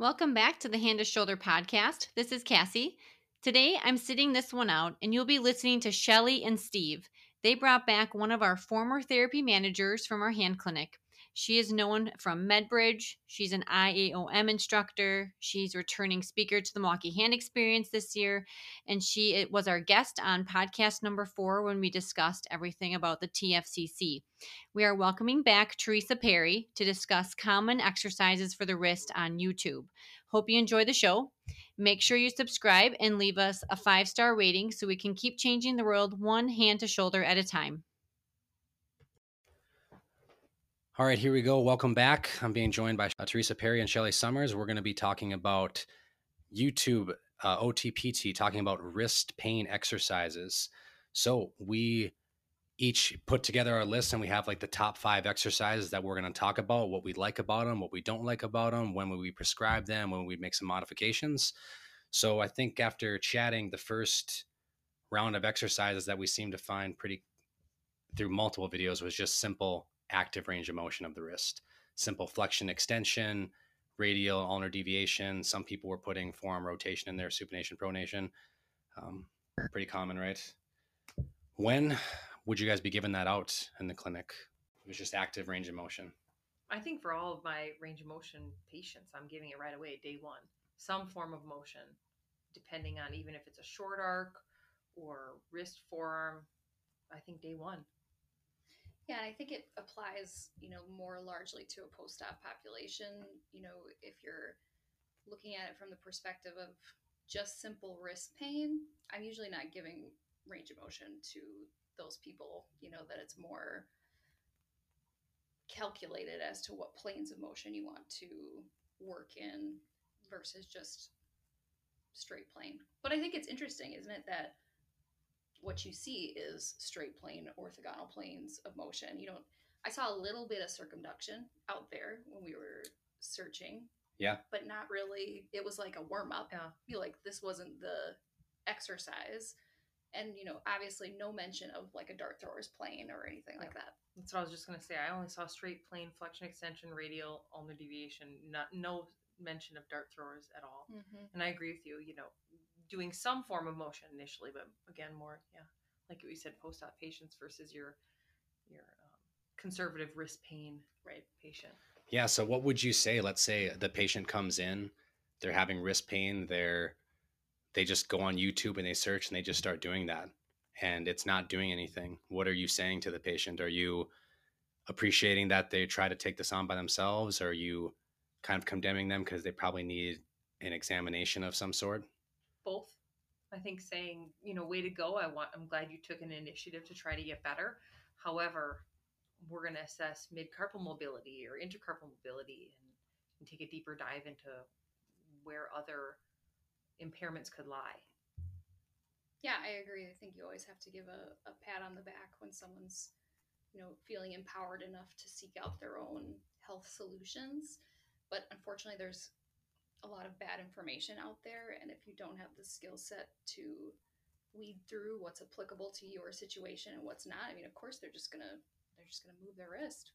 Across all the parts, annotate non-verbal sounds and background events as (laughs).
Welcome back to the Hand to Shoulder podcast. This is Cassie. Today I'm sitting this one out and you'll be listening to Shelly and Steve. They brought back one of our former therapy managers from our hand clinic. She is known from MedBridge. She's an IAOM instructor. She's returning speaker to the Milwaukee Hand Experience this year. And she it was our guest on podcast number four when we discussed everything about the TFCC. We are welcoming back Theresa Parry to discuss common exercises for the wrist on YouTube. Hope you enjoy the show. Make sure you subscribe and leave us a five star rating so we can keep changing the world one hand to shoulder at a time. All right, here we go. Welcome back. I'm being joined by uh, Theresa Parry and Shelly Summers. We're going to be talking about YouTube uh, OTPT, talking about wrist pain exercises. So we each put together our list and we have like the top five exercises that we're going to talk about, what we like about them, what we don't like about them, when we prescribe them, when we make some modifications. So I think after chatting the first round of exercises that we seem to find pretty through multiple videos was just simple active range of motion of the wrist. Simple flexion extension, radial ulnar deviation. Some people were putting forearm rotation in there, supination, pronation. Um, pretty common, right? When would you guys be giving that out in the clinic? It was just active range of motion. I think for all of my range of motion patients, I'm giving it right away, day one. Some form of motion, depending on even if it's a short arc or wrist forearm. I think day one. Yeah, and I think it applies, you know, more largely to a post-op population. You know, if you're looking at it from the perspective of just simple wrist pain, I'm usually not giving range of motion to those people, you know, that it's more calculated as to what planes of motion you want to work in versus just straight plane. But I think it's interesting, isn't it, that what you see is straight plane orthogonal planes of motion. You don't I saw a little bit of circumduction out there when we were searching. Yeah. But not really. It was like a warm up. Yeah. I feel like this wasn't the exercise. And you know, obviously no mention of like a dart thrower's plane or anything like that. That's what I was just gonna say. I only saw straight plane, flexion extension, radial, ulnar deviation, not no mention of dart throwers at all. Mm-hmm. And I agree with you, you know, doing some form of motion initially, but again, more, yeah, like we said, post-op patients versus your your um, conservative wrist pain Right. patient. Yeah. So what would you say? Let's say the patient comes in, they're having wrist pain, they're they just go on YouTube and they search and they just start doing that and it's not doing anything. What are you saying to the patient? Are you appreciating that they try to take this on by themselves? Or are you kind of condemning them because they probably need an examination of some sort? Both. I think saying, you know, way to go. I want I'm glad you took an initiative to try to get better. However, we're going to assess mid-carpal mobility or intercarpal mobility and, and take a deeper dive into where other impairments could lie. Yeah, I agree. I think you always have to give a, a pat on the back when someone's, you know, feeling empowered enough to seek out their own health solutions. But unfortunately, there's a lot of bad information out there, and if you don't have the skill set to weed through what's applicable to your situation and what's not, I mean, of course, they're just gonna they're just gonna move their wrist.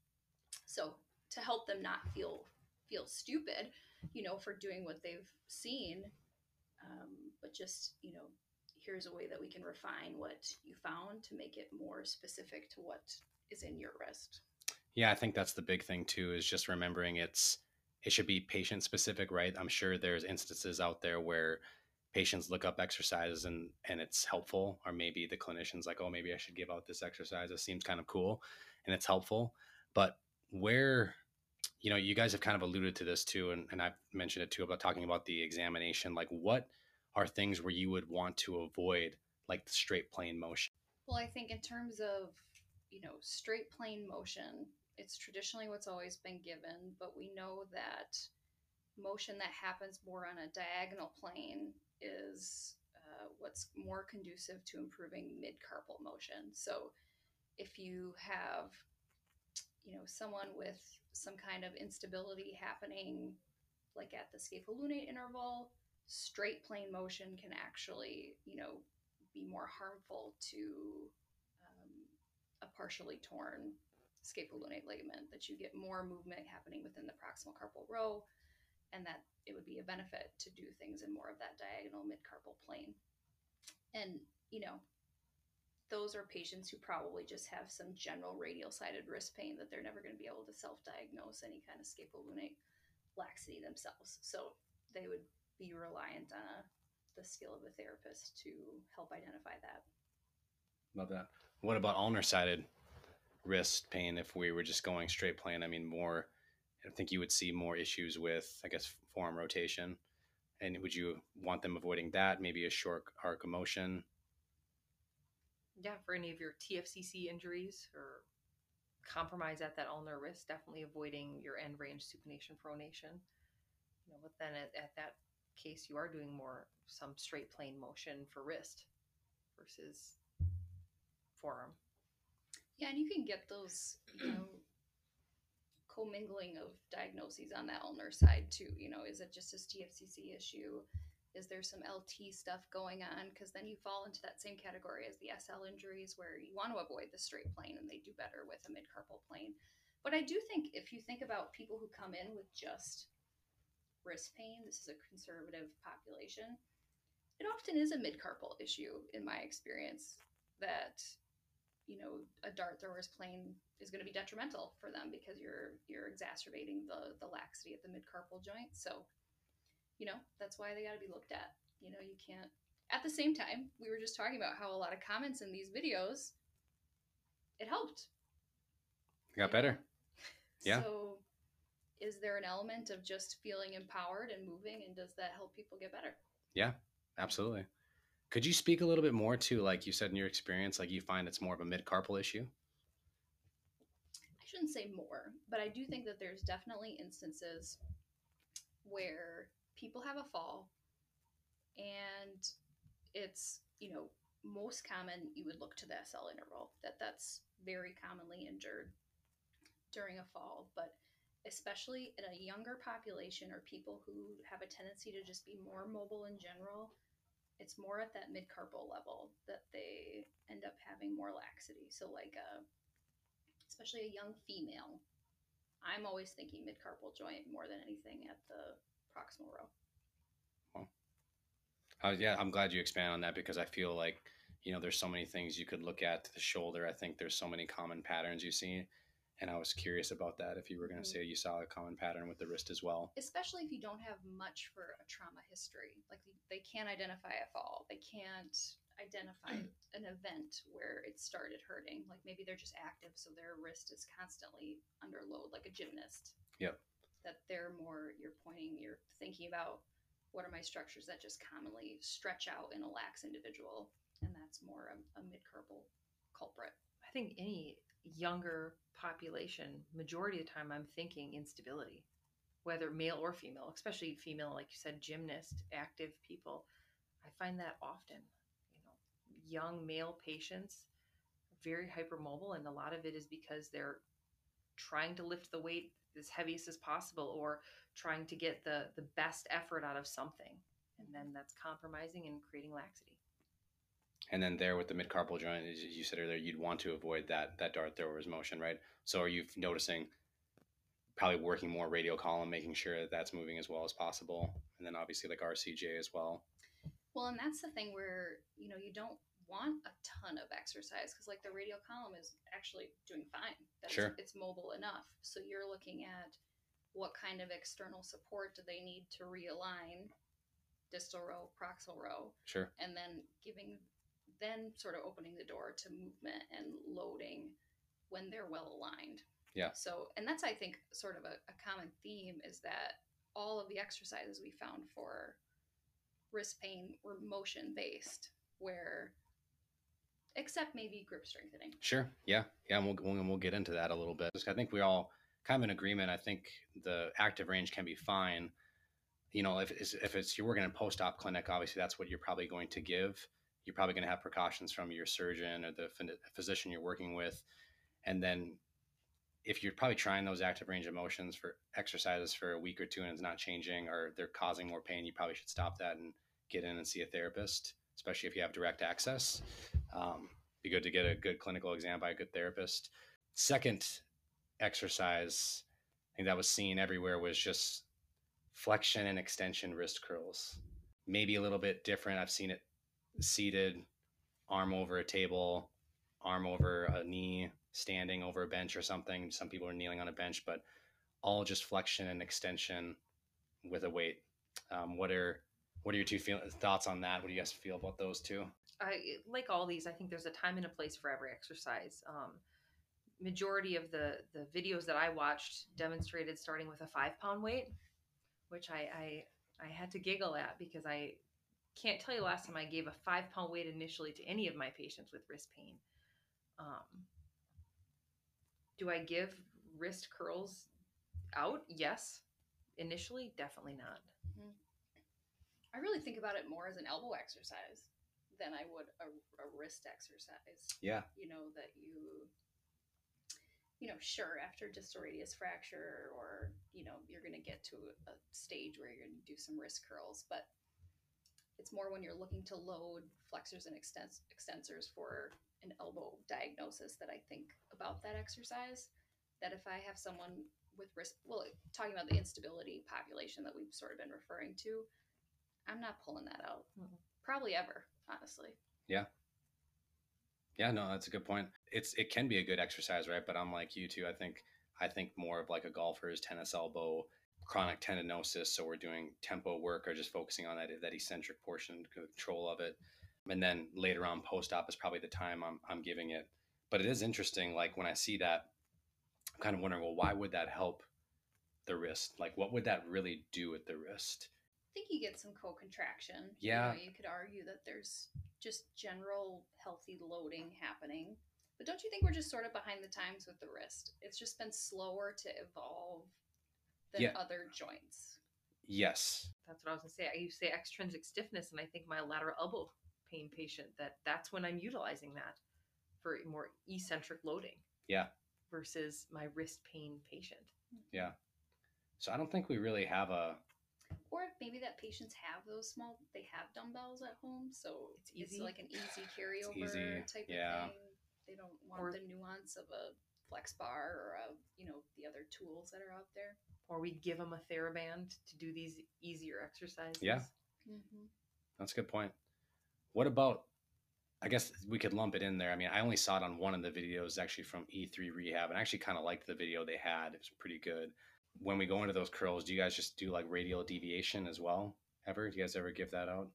So to help them not feel feel stupid, you know, for doing what they've seen, um, but just you know here's a way that we can refine what you found to make it more specific to what is in your wrist. Yeah, I think that's the big thing too is just remembering it's it should be patient specific, right? I'm sure there's instances out there where patients look up exercises and and it's helpful or maybe the clinician's like, "Oh, maybe I should give out this exercise. It seems kind of cool and it's helpful." But where you know, you guys have kind of alluded to this too and, and I've mentioned it too about talking about the examination. Like what are things where you would want to avoid like the straight plane motion? Well, I think in terms of, you know, straight plane motion, it's traditionally what's always been given, but we know that motion that happens more on a diagonal plane is uh, what's more conducive to improving mid carpal motion. So if you have, you know, someone with some kind of instability happening, like at the scapholunate interval, straight plane motion can actually, you know, be more harmful to um, a partially torn scapholunate ligament, that you get more movement happening within the proximal carpal row. and that it would be a benefit to do things in more of that diagonal midcarpal plane. And, you know, those are patients who probably just have some general radial sided wrist pain that they're never going to be able to self diagnose any kind of scapholunate laxity themselves. So they would be reliant on a, the skill of a therapist to help identify that. Love that. What about ulnar sided wrist pain if we were just going straight plane? I mean, more, I think you would see more issues with, I guess, forearm rotation. And would you want them avoiding that? Maybe a short arc of motion? Yeah, for any of your TFCC injuries or compromise at that ulnar wrist, definitely avoiding your end range supination pronation. You know, but then at, at that case, you are doing more some straight plane motion for wrist versus forearm. Yeah, and you can get those, you know, commingling of diagnoses on that ulnar side too. You know, is it just a TFCC issue? Is there some LT stuff going on? Because then you fall into that same category as the SL injuries where you want to avoid the straight plane and they do better with a midcarpal plane. But I do think if you think about people who come in with just wrist pain, this is a conservative population, it often is a midcarpal issue in my experience that you know a dart thrower's plane is going to be detrimental for them because you're you're exacerbating the the laxity at the midcarpal joint. So you know that's why they got to be looked at. You know you can't at the same time we were just talking about how a lot of comments in these videos it helped. It got better. (laughs) Yeah. So is there an element of just feeling empowered and moving and does that help people get better? Yeah absolutely could you speak a little bit more to like you said in your experience like you find it's more of a mid-carpal issue? I shouldn't say more but i do think that there's definitely instances where people have a fall and it's you know most common you would look to the SL interval that that's very commonly injured during a fall but especially in a younger population or people who have a tendency to just be more mobile in general it's more at that midcarpal level that they end up having more laxity so like a especially a young female i'm always thinking midcarpal joint more than anything at the proximal row. Well, uh, yeah, I'm glad you expand on that because I feel like you know there's so many things you could look at the shoulder. I think there's so many common patterns you see, and I was curious about that. If you were going to mm-hmm. say you saw a common pattern with the wrist as well, especially if you don't have much for a trauma history, like they can't identify a fall, they can't identify (clears throat) an event where it started hurting. Like maybe they're just active, so their wrist is constantly under load, like a gymnast. Yep that they're more you're pointing you're thinking about what are my structures that just commonly stretch out in a lax individual and that's more a, a mid-carpal culprit i think any younger population majority of the time i'm thinking instability whether male or female especially female like you said gymnast active people. I find that often you know young male patients very hypermobile and a lot of it is because they're trying to lift the weight as heaviest as possible or trying to get the the best effort out of something. And then mm-hmm. that's compromising and creating laxity and then there with the midcarpal joint as you said earlier you'd want to avoid that that dart thrower's motion right so are you noticing probably working more radial column making sure that that's moving as well as possible and then obviously like rcj as well well and that's the thing where you know you don't want a ton of exercise because like the radial column is actually doing fine. That's, sure. It's mobile enough. So you're looking at what kind of external support do they need to realign distal row, proximal row. Sure. And then giving, then sort of opening the door to movement and loading when they're well aligned. Yeah. So, and that's, I think, sort of a, a common theme is that all of the exercises we found for wrist pain were motion based, where except maybe grip strengthening. Sure. Yeah. Yeah. And we'll, we'll, we'll get into that a little bit. I think we all kind of in agreement. I think the active range can be fine. You know, if it's, if it's you're working in post-op clinic, obviously that's what you're probably going to give. You're probably going to have precautions from your surgeon or the physician you're working with. And then if you're probably trying those active range of motions for exercises for a week or two and it's not changing or they're causing more pain, you probably should stop that and get in and see a therapist especially if you have direct access. Um, be good to get a good clinical exam by a good therapist. Second exercise, I think that was seen everywhere was just flexion and extension wrist curls. Maybe a little bit different. I've seen it seated, arm over a table, arm over a knee, standing over a bench or something. Some people are kneeling on a bench, but all just flexion and extension with a weight. Um, what are what are your two feel- thoughts on that? What do you guys feel about those two? I like all these. I think there's a time and a place for every exercise. Um, majority of the the videos that I watched demonstrated starting with a five pound weight, which I I, I had to giggle at because I can't tell you last time I gave a five pound weight initially to any of my patients with wrist pain. Um, do I give wrist curls out? Yes. Initially, definitely not. I really think about it more as an elbow exercise than I would a, a wrist exercise. Yeah. You know, that you, you know, sure, after distal radius fracture or, you know, you're going to get to a stage where you're going to do some wrist curls, but it's more when you're looking to load flexors and extens- extensors for an elbow diagnosis that I think about that exercise. That if I have someone with wrist, well, talking about the instability population that we've sort of been referring to, I'm not pulling that out. Mhm. Probably ever, honestly. Yeah. Yeah, no, that's a good point. It's it can be a good exercise, right? But I'm like you too. I think I think more of like a golfer's tennis elbow, chronic tendinosis. So we're doing tempo work or just focusing on that that eccentric portion, control of it, and then later on post op is probably the time I'm I'm giving it. But it is interesting. Like when I see that, I'm kind of wondering, well, why would that help the wrist? Like, what would that really do with the wrist? I think you get some co-contraction. Yeah. You, know, you could argue that there's just general healthy loading happening. But don't you think we're just sort of behind the times with the wrist? It's just been slower to evolve than Yeah. other joints. Yes. That's what I was gonna say. I used to say extrinsic stiffness, and I think my lateral elbow pain patient that that's when I'm utilizing that for more eccentric loading. Yeah. Versus my wrist pain patient. Yeah. So I don't think we really have a Or maybe that patients have those small, they have dumbbells at home, so It's it's, easy. like an easy (sighs) carryover easy, type yeah. of thing. They don't want Or- the nuance of a flex bar or a, you know, the other tools that are out there. Or we give them a TheraBand to do these easier exercises. Yeah. Mm-hmm. That's a good point. What about? I guess we could lump it in there. I mean, I only saw it on one of the videos, actually from E3 Rehab, and I actually kind of liked the video they had. It was pretty good. When we go into those curls, do you guys just do like radial deviation as well? Ever? Do you guys ever give that out?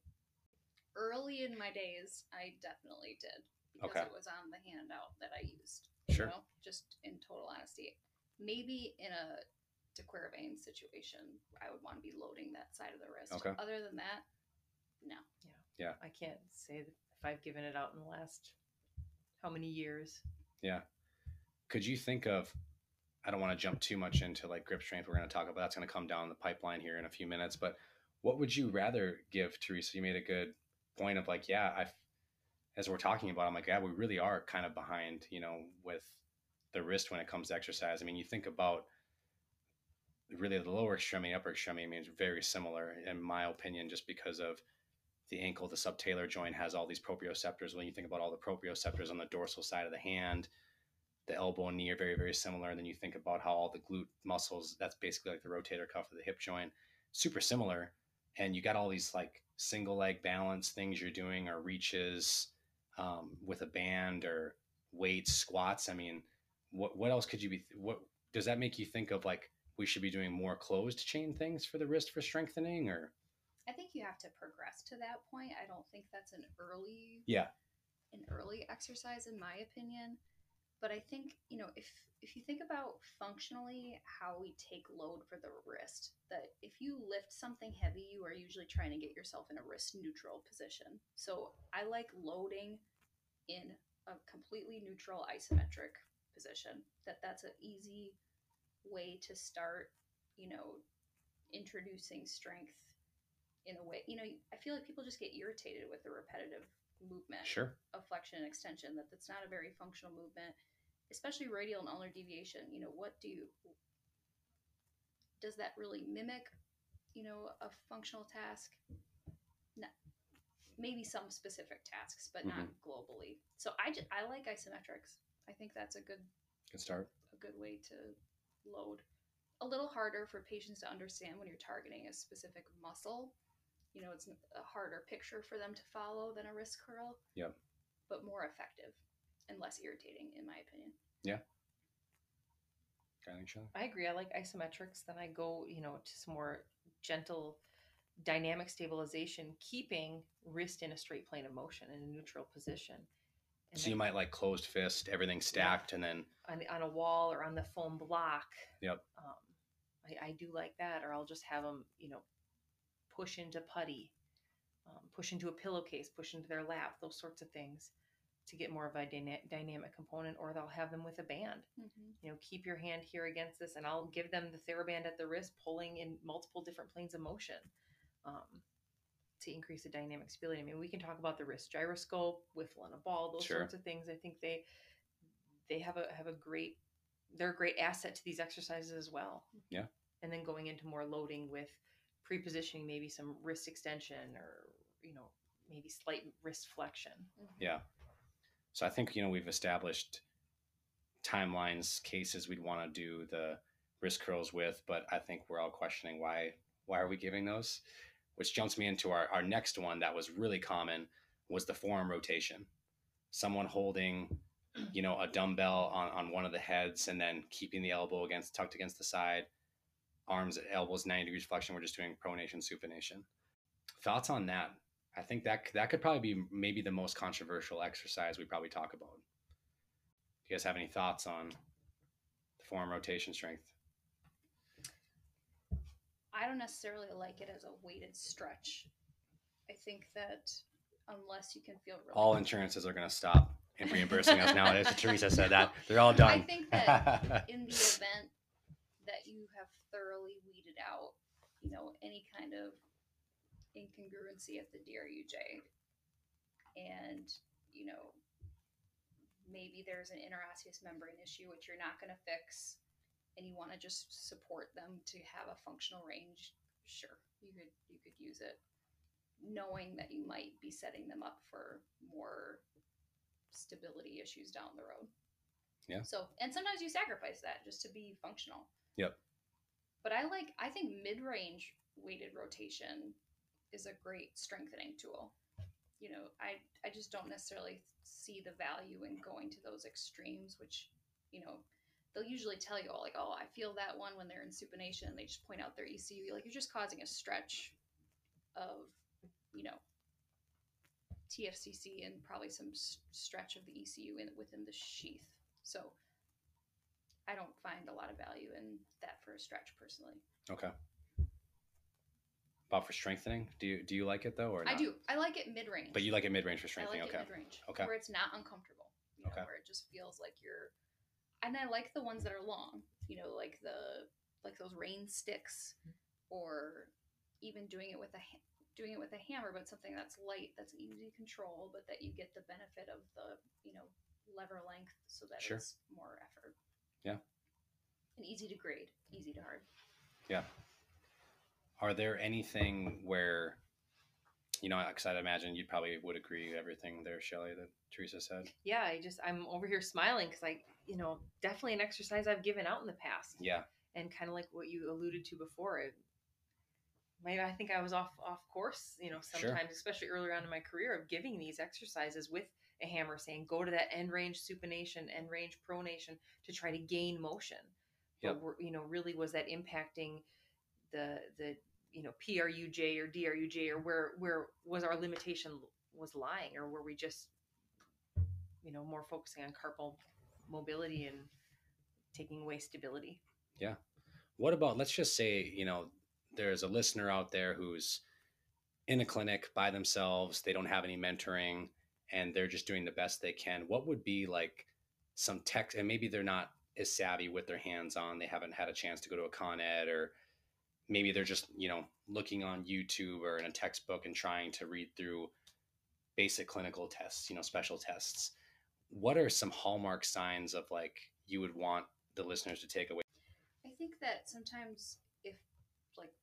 Early in my days, I definitely did because Okay. it was on the handout that I used. Sure. Know, just in total honesty. Maybe in a De Quervain situation, I would want to be loading that side of the wrist. Okay. Other than that, no. Yeah. Yeah. I can't say if I've given it out in the last how many years. Yeah. Could you think of? I don't want to jump too much into like grip strength. We're going to talk about that's going to come down the pipeline here in a few minutes. But what would you rather give, Theresa? You made a good point of like, yeah, I, as we're talking about, I'm like, yeah, we really are kind of behind, you know, with the wrist when it comes to exercise. I mean, you think about really the lower extremity, upper extremity. means very similar in my opinion, just because of the ankle, the subtalar joint has all these proprioceptors. When you think about all the proprioceptors on the dorsal side of the hand, the elbow and knee are very, very similar. And then you think about how all the glute muscles, that's basically like the rotator cuff of the hip joint, super similar. And you got all these like single leg balance things you're doing or reaches um, with a band or weights, squats. I mean, what, what else could you be, what does that make you think of like we should be doing more closed chain things for the wrist for strengthening or? I think you have to progress to that point. I don't think that's an early Yeah. an early exercise in my opinion. But I think, you know, if if you think about functionally how we take load for the wrist, that if you lift something heavy, you are usually trying to get yourself in a wrist neutral position. So I like loading in a completely neutral isometric position. That that's an easy way to start, you know, introducing strength in a way. You know, I feel like people just get irritated with the repetitive movement Sure. of flexion and extension that that's not a very functional movement especially radial and ulnar deviation you know what do you does that really mimic you know a functional task no maybe some specific tasks but not mm-hmm. globally so i just i like isometrics i think that's a good Good start. a good way to load a little harder for patients to understand when you're targeting a specific muscle. You know, it's a harder picture for them to follow than a wrist curl. Yep. But more effective and less irritating, in my opinion. Yeah, I think, Shelly? I agree. I like isometrics. Then I go, you know, to some more gentle dynamic stabilization, keeping wrist in a straight plane of motion in a neutral position. And So you might like closed fist, everything stacked, and then on, the- on a wall or on the foam block. Yep. Um, I, I do like that, or I'll just have them, you know, push into putty, um, push into a pillowcase, push into their lap, those sorts of things to get more of a dyna- dynamic component, or they'll have them with a band. Mm-hmm. you know, keep your hand here against this, and I'll give them the TheraBand at the wrist, pulling in multiple different planes of motion um, to increase the dynamic stability. I mean, we can talk about the wrist gyroscope, whiffle and a ball, those Sure. sorts of things. I think they they have a have a great they're a great asset to these exercises as well. Yeah. And then going into more loading with pre-positioning, maybe some wrist extension or you know maybe slight wrist flexion. Mm-hmm. Yeah. So I think you know we've established timelines, cases we'd want to do the wrist curls with, but I think we're all questioning why why are we giving those? Which jumps me into our, our next one that was really common was the forearm rotation. Someone holding, (clears throat) you know, a dumbbell on, on one of the heads and then keeping the elbow against tucked against the side, arms elbows 90 degrees flexion. We're just doing pronation, supination. Thoughts on that? I think that that could probably be maybe the most controversial exercise we probably talk about. Do you guys have any thoughts on the forearm rotation strength? I don't necessarily like it as a weighted stretch. I think that unless you can feel really All insurances are going to stop and reimbursing us nowadays. Theresa said that they're all done. I think that (laughs) in the event that you have thoroughly weeded out, you know, any kind of incongruency at the DRUJ, and you know, maybe there's an interosseous membrane issue which you're not going to fix, and you want to just support them to have a functional range, sure, you could you could use it, knowing that you might be setting them up for more stability issues down the road. Yeah. So, and sometimes you sacrifice that just to be functional. Yep. But I like, I think mid range weighted rotation is a great strengthening tool. You know, I, I just don't necessarily see the value in going to those extremes, which, you know, they'll usually tell you all like, oh, I feel that one when they're in supination. And they just point out their ECU. Like, you're just causing a stretch of, you know, TFCC and probably some s- stretch of the ECU in, within the sheath. So I don't find a lot of value in that for a stretch personally. okay. About for strengthening, do you do you like it though, or I do. I like it mid range. But you like it mid range for I strengthening, like okay? mid range. Okay. Where it's not uncomfortable. You know, Okay. Where it just feels like you're. And I like the ones that are long. You know, like the like those rain sticks, or even doing it with a ha- doing it with a hammer, but something that's light, that's easy to control, but that you get the benefit of the you know lever length, so that Sure. it's more effort. Yeah. And easy to grade, easy to hard. Yeah. Are there anything where, you know, because I'd imagine you probably would agree with everything there, Shelly, that Theresa said. Yeah, I just I'm over here smiling because I you know definitely an exercise I've given out in the past. Yeah. and kind of like what you alluded to before it maybe i think i was off off course you know Sure. sometimes especially earlier on in my career of giving these exercises with a hammer saying go to that end range supination end range pronation to try to gain motion Yep. but you know really was that impacting the the you know pruj or druj or where where was our limitation was lying or were we just you know more focusing on carpal mobility and taking away stability Yeah. What about, let's just say, you know, there's a listener out there who's in a clinic by themselves, they don't have any mentoring, and they're just doing the best they can. What would be like some tech, and maybe they're not as savvy with their hands on, they haven't had a chance to go to a Con Ed, or maybe they're just, you know, looking on YouTube or in a textbook and trying to read through basic clinical tests, you know, special tests. What are some hallmark signs of like you would want the listeners to take away? I think that sometimes if like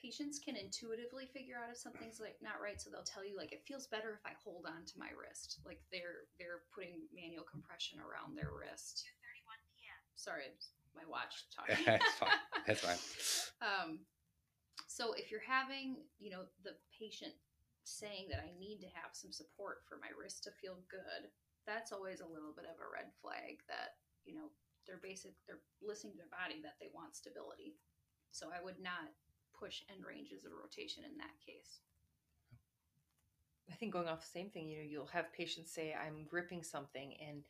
patients can intuitively figure out if something's like not right, so they'll tell you like it feels better if I hold on to my wrist, like they're they're putting manual compression around their wrist. Sorry, my watch (laughs) talking. That's fine. That's fine. (laughs) Um, so if you're having, you know, the patient saying that I need to have some support for my wrist to feel good, that's always a little bit of a red flag that, you know, they're basic they're listening to their body that they want stability. So I would not push end ranges of rotation in that case. I think going off the same thing, you know, you'll have patients say, I'm gripping something and,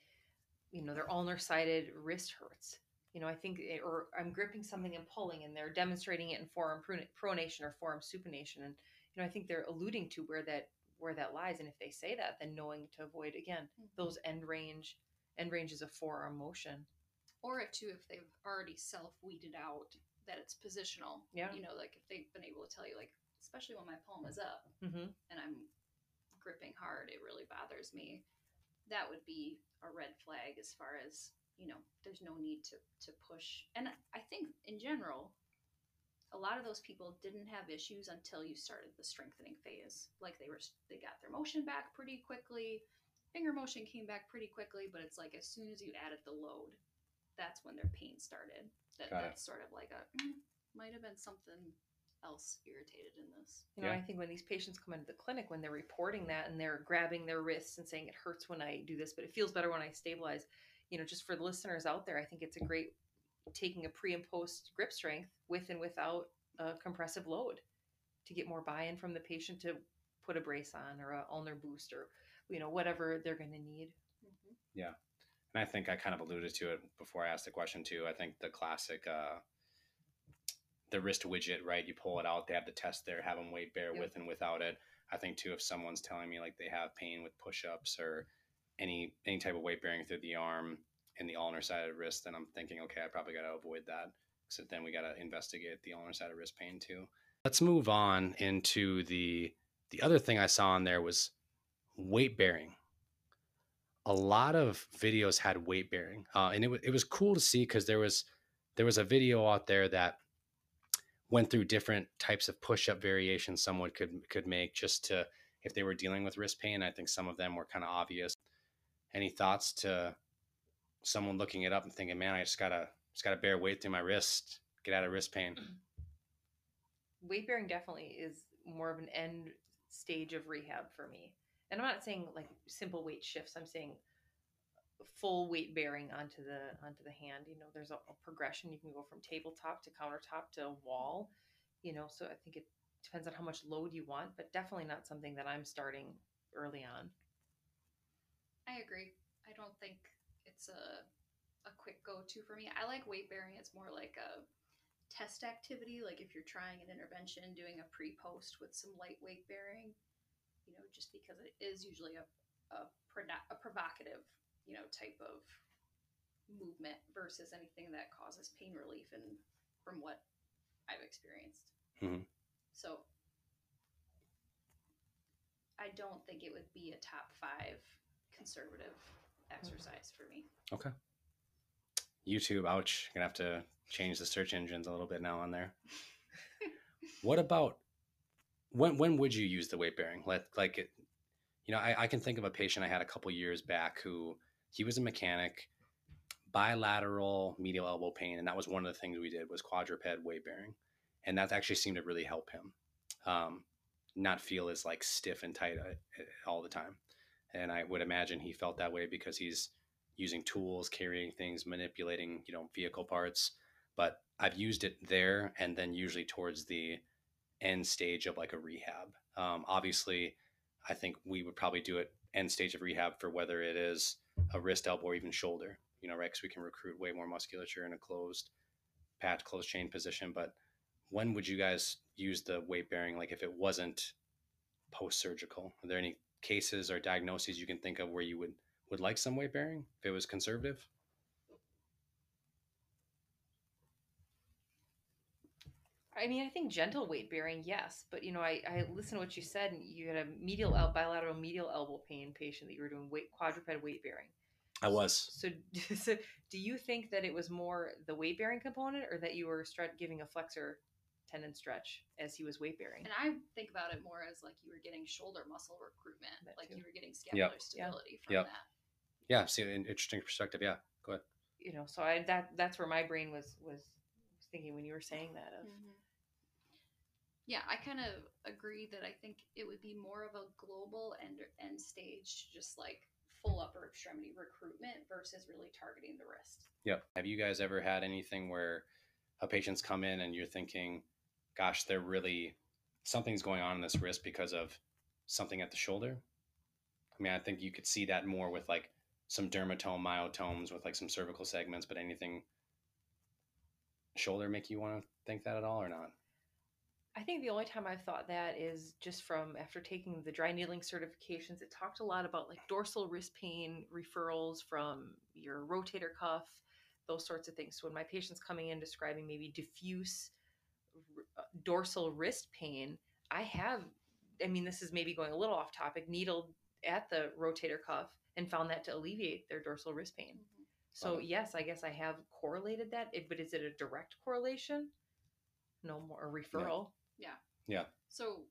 you know, their ulnar sided wrist hurts. You know, I think, it, or I'm gripping something and pulling and they're demonstrating it in forearm pronation or forearm supination. And, you know, I think they're alluding to where that, where that lies. And if they say that, then knowing to avoid, again, those end range, end ranges of forearm motion. Or if too, if they've already self weeded out that it's positional. Yeah. You know, like if they've been able to tell you, like, especially when my palm is up, Mm-hmm. and I'm gripping hard, it really bothers me. That would be a red flag as far as, you know, there's no need to, to push. And I think in general, a lot of those people didn't have issues until you started the strengthening phase. Like they were, they got their motion back pretty quickly. Finger motion came back pretty quickly, but it's like as soon as you added the load, that's when their pain started. That, Got it. that's sort of like a, mm, might have been something else irritated in this. You know, Yeah. I think when these patients come into the clinic, when they're reporting that and they're grabbing their wrists and saying it hurts when I do this, but it feels better when I stabilize, you know, just for the listeners out there, I think it's a great taking a pre and post grip strength with and without a compressive load to get more buy in from the patient to put a brace on or a ulnar boost or, you know, whatever they're going to need. Mm-hmm. And I think I kind of alluded to it before I asked the question too. I think the classic, uh, the wrist widget, right? You pull it out. They have the test there, have them weight bear Yep. with and without it. I think too, if someone's telling me like they have pain with push-ups or any any type of weight bearing through the arm and the ulnar side of wrist, then I'm thinking, okay, I probably got to avoid that. So then we got to investigate the ulnar side of wrist pain too. Let's move on into the the other thing I saw on there was weight bearing a lot of videos had weight bearing, uh, and it, wa- it was cool to see because there was there was a video out there that went through different types of push up variations someone could could make just to if they were dealing with wrist pain. I think some of them were kind of obvious. Any thoughts to someone looking it up and thinking, "Man, I just gotta just gotta bear weight through my wrist, get out of wrist pain." Mm-hmm. weight bearing definitely is more of an end stage of rehab for me. And I'm not saying like simple weight shifts. I'm saying full weight bearing onto the onto the hand. You know, there's a, a progression. You can go from tabletop to countertop to wall. You know, so I think it depends on how much load you want, but definitely not something that I'm starting early on. I agree. I don't think it's a a quick go to for me. I like weight bearing. It's more like a test activity. Like if you're trying an intervention, doing a pre post with some light weight bearing. You know, just because it is usually a a, a provocative, you know, type of movement versus anything that causes pain relief. And from what I've experienced, Mhm. so I don't think it would be a top five conservative exercise for me. Okay. YouTube, ouch. Gonna have to change the search engines a little bit now on there. (laughs) what about when when would you use the weight bearing? Let like it you know, I, I can think of a patient I had a couple years back who he was a mechanic, bilateral medial elbow pain, and that was one of the things we did was quadruped weight bearing. And that actually seemed to really help him. Um, not feel as like stiff and tight uh, all the time. And I would imagine he felt that way because he's using tools, carrying things, manipulating, you know, vehicle parts. But I've used it there and then usually towards the end stage of like a rehab. Um, obviously, I think we would probably do it end stage of rehab for whether it is a wrist, elbow, or even shoulder, you know, right? Because we can recruit way more musculature in a closed packed closed chain position. But when would you guys use the weight bearing? Like if it wasn't post surgical, are there any cases or diagnoses you can think of where you would would like some weight bearing if it was conservative? I mean, I think gentle weight bearing, yes, but you know, I, I listened to what you said, and you had a medial el- bilateral medial elbow pain patient that you were doing weight quadruped weight bearing. I was. So, (laughs) so do you think that it was more the weight bearing component, or that you were stretch, giving a flexor tendon stretch as he was weight bearing? And I think about it more as like you were getting shoulder muscle recruitment, That like too. you were getting scapular Yep. stability from Yep. that. Yeah, see an interesting perspective. Yeah, go ahead. you know, so I that that's where my brain was was thinking when you were saying that of Mhm. Yeah, I kind of agree that I think it would be more of a global end end stage, just like full upper extremity recruitment versus really targeting the wrist. Yep. Have you guys ever had anything where a patient's come in and you're thinking, gosh, they're really something's going on in this wrist because of something at the shoulder? I mean, I think you could see that more with like some dermatome, myotomes with like some cervical segments, but anything shoulder make you want to think that at all or not? I think the only time I've thought that is just from after taking the dry needling certifications. It talked a lot about like dorsal wrist pain referrals from your rotator cuff, those sorts of things. So when my patient's coming in describing maybe diffuse uh, dorsal wrist pain, I have, I mean, this is maybe going a little off topic, needled at the rotator cuff and found that to alleviate their dorsal wrist pain. Mm-hmm. So Love it. yes, I guess I have correlated that, but is it a direct correlation? No more a referral. Yeah. Yeah. So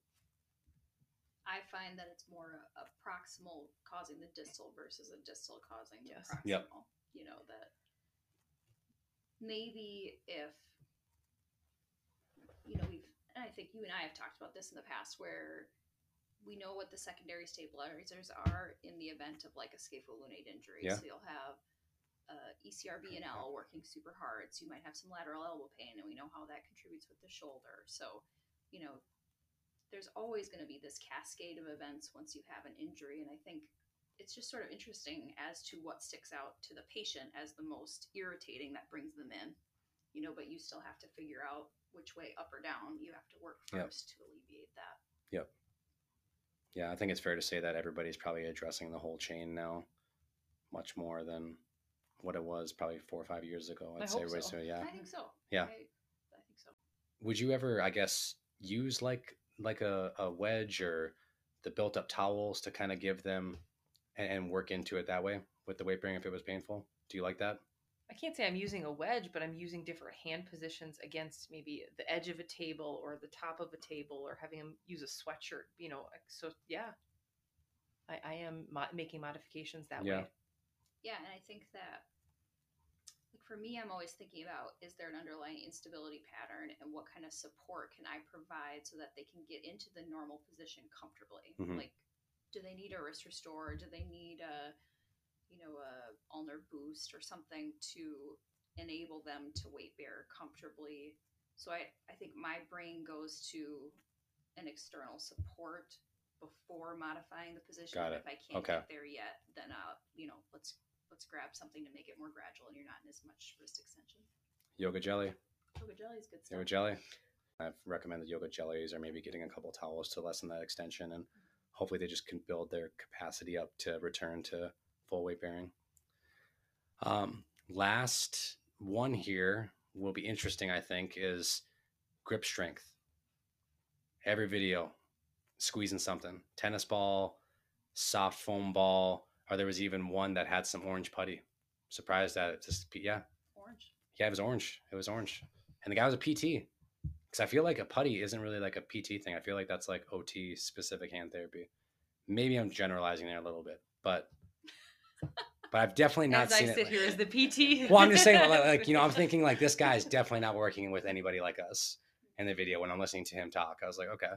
I find that it's more a, a proximal causing the distal versus a distal causing the Yes. proximal. Yep. You know that maybe if you know we've and I think you and I have talked about this in the past where we know what the secondary stabilizers are in the event of like a scapholunate injury. Yeah. So you'll have uh, ECRB and L working super hard. So you might have some lateral elbow pain, and we know how that contributes with the shoulder. So, you know, there's always going to be this cascade of events once you have an injury. And I think it's just sort of interesting as to what sticks out to the patient as the most irritating that brings them in, you know, but you still have to figure out which way up or down you have to work Yep. first to alleviate that. Yep yeah, I think it's fair to say that everybody's probably addressing the whole chain now much more than what it was probably four or five years ago. I'd I say hope everybody's so. yeah. I think so. Yeah. I, I think so. would you ever i guess use like like a, a wedge or the built up towels to kind of give them and, and work into it that way with the weight bearing if it was painful do you like that I can't say I'm using a wedge, but I'm using different hand positions against maybe the edge of a table or the top of a table or having them use a sweatshirt, you know. So, yeah, I, I am mo- making modifications that Yeah. way. Yeah, and I think that like for me I'm always thinking about is there an underlying instability pattern and what kind of support can I provide so that they can get into the normal position comfortably? Mhm. Like do they need a wrist restore? Do they need a you know, a ulnar boost or something to enable them to weight bear comfortably? So I, I think my brain goes to an external support before modifying the position. Got it. If I can't Okay. get there yet, then uh, you know, let's let's grab something to make it more gradual and you're not in as much wrist extension. yoga jelly Yoga jelly is good stuff. yoga jelly i've recommended yoga jellies or maybe getting a couple towels to lessen that extension and hopefully they just can build their capacity up to return to full weight bearing. Um, last one here will be interesting i think is grip strength. Every video squeezing something. Tennis ball soft foam ball or there was even one that had some orange putty. Surprised at it just yeah. Orange. yeah it was orange. It was orange. And the guy was a pt because i feel like a putty isn't really like a pt thing. I feel like that's like ot specific hand therapy. Maybe i'm generalizing there a little bit but but i've definitely not As I seen sit it here as the PT. (laughs) well i'm just saying like, like you know i'm (laughs) thinking like this guy is definitely not working with anybody like us in the video when i'm listening to him talk i was like okay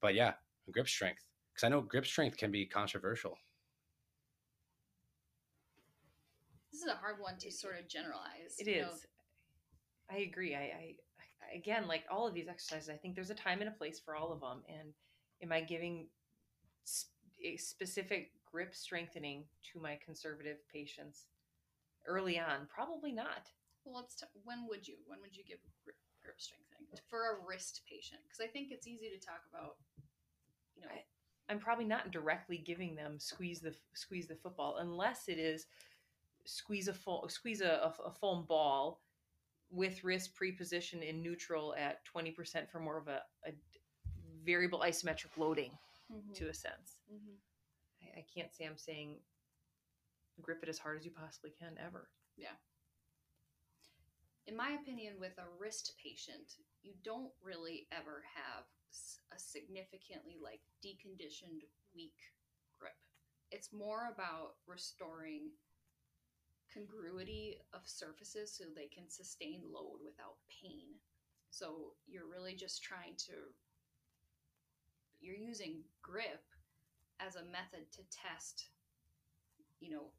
but yeah grip strength because i know grip strength can be controversial This is a hard one to sort of generalize. It you know. I agree. I, I, I again, like all of these exercises, I think there's a time and a place for all of them. And am I giving s- a specific grip strengthening to my conservative patients early on? Probably not. Well, let's. T- when would you? When would you give grip, grip strengthening for a wrist patient? Because I think it's easy to talk about. You know, I- I'm probably not directly giving them squeeze the squeeze the football unless it is squeeze a full squeeze a, a, a foam ball with wrist pre-position in neutral at 20% for more of a, a variable isometric loading Mhm, to a sense. mhm. I, I can't say I'm saying grip it as hard as you possibly can ever. Yeah. In my opinion, with a wrist patient, you don't really ever have a significantly like deconditioned weak grip. It's more about restoring congruity of surfaces so they can sustain load without pain. So you're really just trying to you're using grip as a method to test you know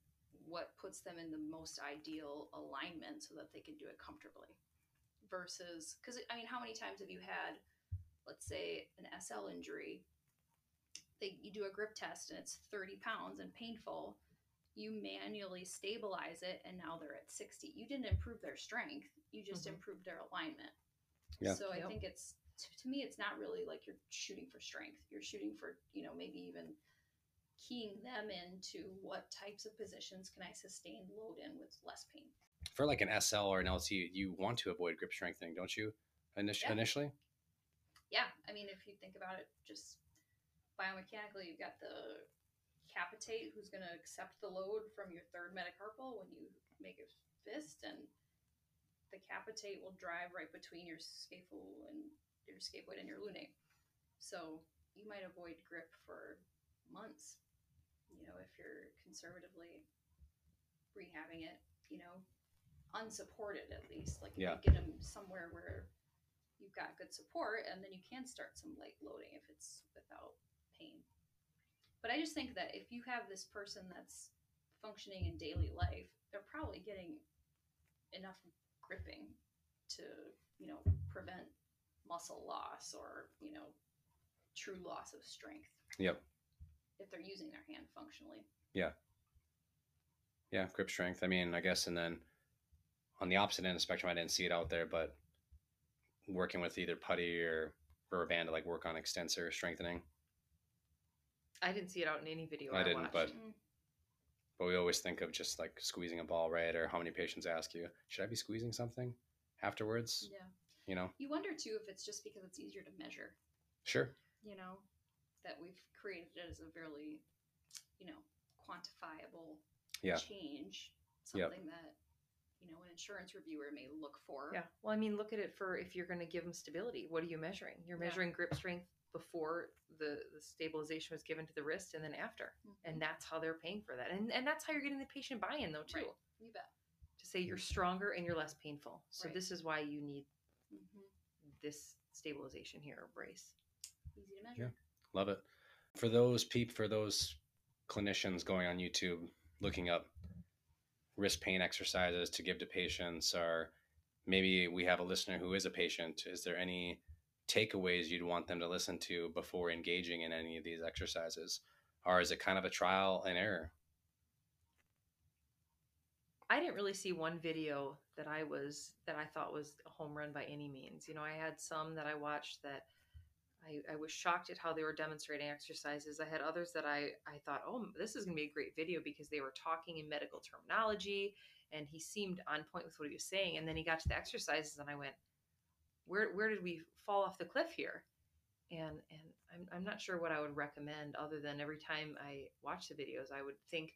what puts them in the most ideal alignment so that they can do it comfortably versus because i mean how many times have you had let's say an sl injury they you do a grip test and it's 30 pounds and painful you manually stabilize it and now they're at 60 you didn't improve their strength you just Mhm. improved their alignment Yeah. so i Yep. think it's to, to me it's not really like you're shooting for strength you're shooting for you know maybe even keying them into what types of positions can i sustain load in with less pain For like an SL or an LT, you want to avoid grip strengthening, don't you? Init- Yeah. Initially? yeah i mean if you think about it just biomechanically you've got the capitate who's going to accept the load from your third metacarpal when you make a fist and the capitate will drive right between your scaphoid and your scaphoid and your lunate so you might avoid grip for months you know if you're conservatively rehabbing it you know unsupported at least like if Yeah. you get them somewhere where you've got good support and then you can start some light loading if it's without pain but i just think that if you have this person that's functioning in daily life they're probably getting enough gripping to you know prevent muscle loss or you know true loss of strength Yep. If they're using their hand functionally Yeah, Yeah, grip strength. I mean, I guess, and then on the opposite end of the spectrum, I didn't see it out there, but working with either putty or rubber band to like work on extensor strengthening. I didn't see it out in any video. I I, didn't, watched. but- Mm, But we always think of just like squeezing a ball, right? Or how many patients ask you, should I be squeezing something afterwards? yeah You know, you wonder too if it's just because it's easier to measure sure. you know that we've created it as a really you know quantifiable Yeah. change Yep. something that you know an insurance reviewer may look for Yeah. Well, I mean, look at it for if you're going to give them stability. What are you measuring? You're Yeah. measuring grip strength before the, the stabilization was given to the wrist and then after. Mhm. And that's how they're paying for that. And, and that's how you're getting the patient buy in, though, too. Right. you bet To say you're stronger and you're less painful. So Right. this is why you need hmm this stabilization here or brace. easy to measure Love it. For those peep, for those clinicians going on YouTube looking up wrist pain exercises to give to patients, or maybe we have a listener who is a patient, is there any takeaways you'd want them to listen to before engaging in any of these exercises? Or is it kind of a trial and error? I didn't really see one video that I was that I thought was a home run by any means. You know, I had some that I watched that I, I was shocked at how they were demonstrating exercises. I had others that I, I thought, oh, this is going to be a great video because they were talking in medical terminology and he seemed on point with what he was saying. And then he got to the exercises and I went, where, where did we fall off the cliff here? And, and I'm, I'm not sure what I would recommend other than every time I watch the videos, I would think,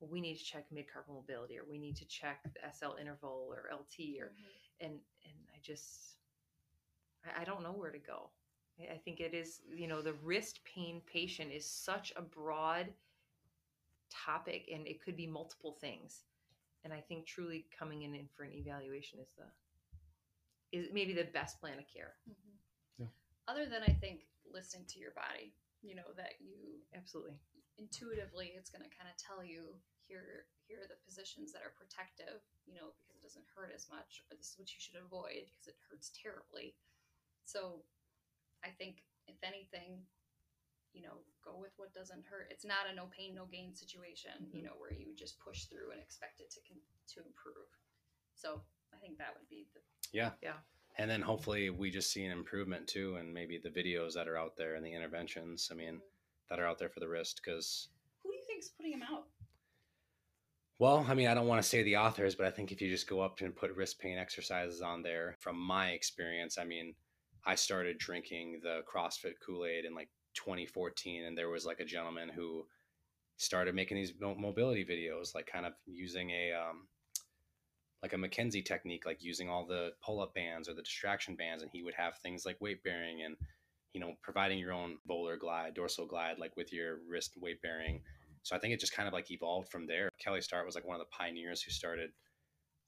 well, we need to check mid-carpal mobility or we need to check the SL interval or LT or Mhm. and and I just I, I don't know where to go. I, I think it is you know the wrist pain patient is such a broad topic and it could be multiple things. And I think truly coming in, in for an evaluation is the is maybe the best plan of care. Mhm. Yeah. other than i think listening to your body you know that you Absolutely. intuitively it's going to kind of tell you here here are the positions that are protective you know because it doesn't hurt as much or this is what you should avoid because it hurts terribly so i think if anything you know go with what doesn't hurt it's not a no pain no gain situation you Mhm. know where you just push through and expect it to con- to improve so i think that would be the Yeah. Yeah. And then hopefully we just see an improvement too, and maybe the videos that are out there and the interventions, I mean, that are out there for the wrist. Because, who do you think is putting them out well, I mean, I don't want to say the authors, but I think if you just go up and put wrist pain exercises on there, from my experience, I mean, I started drinking the CrossFit Kool Aid in like 2014, and there was like a gentleman who started making these mobility videos, like kind of using a, um, like a McKenzie technique, like using all the pull up bands or the distraction bands. And he would have things like weight bearing and, you know, providing your own volar glide, dorsal glide, like with your wrist weight bearing. So I think it just kind of like evolved from there. Kelly Starrett was like one of the pioneers who started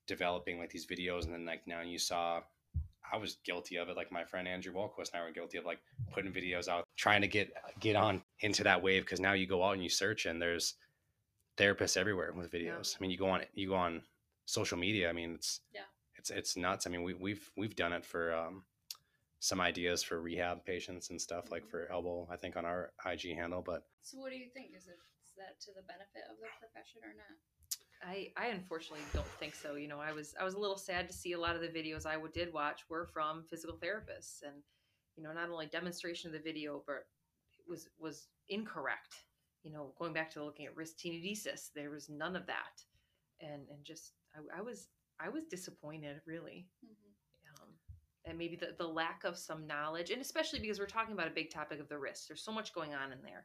developing like these videos, and then like now you saw. I was guilty of it. Like my friend Andrew Volquist and I were guilty of like putting videos out, trying to get get on into that wave because now you go out and you search and there's therapists everywhere with videos. Yeah. I mean, you go on you go on social media. I mean, it's Yeah. it's it's nuts. I mean, we, we've we've done it for um, some ideas for rehab patients and stuff like for elbow. I think on our IG handle, but So what do you think? Is it is that to the benefit of the profession or not? I, I unfortunately don't think so. You know, I was I was a little sad to see a lot of the videos I did watch were from physical therapists, and you know, not only demonstration of the video, but it was was incorrect. You know, going back to looking at wrist tenodesis, there was none of that, and and just I, I was I was disappointed really, Mm-hmm. um, and maybe the the lack of some knowledge, and especially because we're talking about a big topic of the wrist. There's so much going on in there,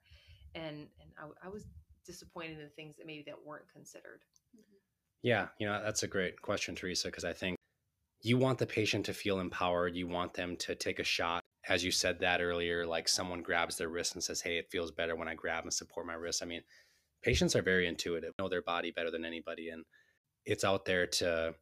and and I, I was disappointed in things that maybe that weren't considered. Yeah, you know, that's a great question, Theresa, because I think you want the patient to feel empowered. You want them to take a shot. As you said that earlier, like someone grabs their wrist and says, Hey, it feels better when I grab and support my wrist. I mean, patients are very intuitive, know their body better than anybody. And it's out there to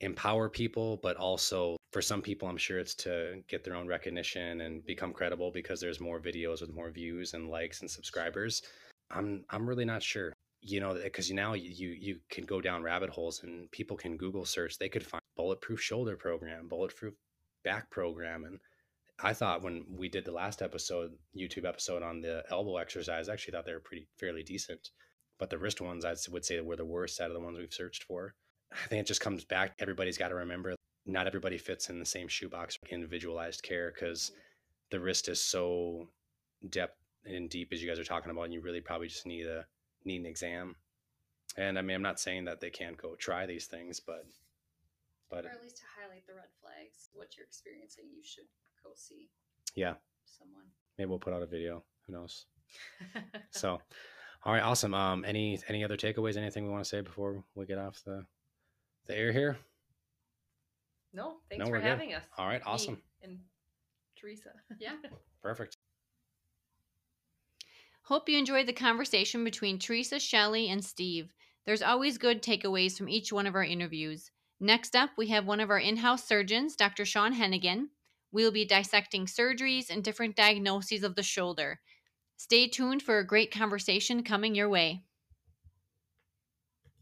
empower people, but also for some people, I'm sure it's to get their own recognition and become credible because there's more videos with more views and likes and subscribers. I'm I'm really not sure you know eh, because now you you can go down rabbit holes and people can google search they could find bulletproof shoulder program bulletproof back program and i thought when we did the last episode youtube episode on the elbow exercise i actually thought they were pretty fairly decent but the wrist ones i would say were the worst out of the ones we've searched for. I think it just comes back everybody's got to remember not everybody fits in the same shoebox individualized care because the wrist is so depth and deep as you guys are talking about and you really probably just need a need an exam. And I mean, I'm not saying that they can't go try these things, but but or at least to highlight the red flags, what you're experiencing, you should go see yeah, someone. maybe we'll put out a video. Who knows? (laughs) So, all right, awesome. Um, any any other takeaways? Anything we want to say before we get off the the air here? no, thanks No, for we're good. having us. All right, Me awesome, And Theresa. Yeah. (laughs) perfect. Hope you enjoyed the conversation between Theresa, Shelly, and Steve. There's always good takeaways from each one of our interviews. Next up, we have one of our in house surgeons, Dr. Sean Hennigan. We'll be dissecting surgeries and different diagnoses of the shoulder. Stay tuned for a great conversation coming your way.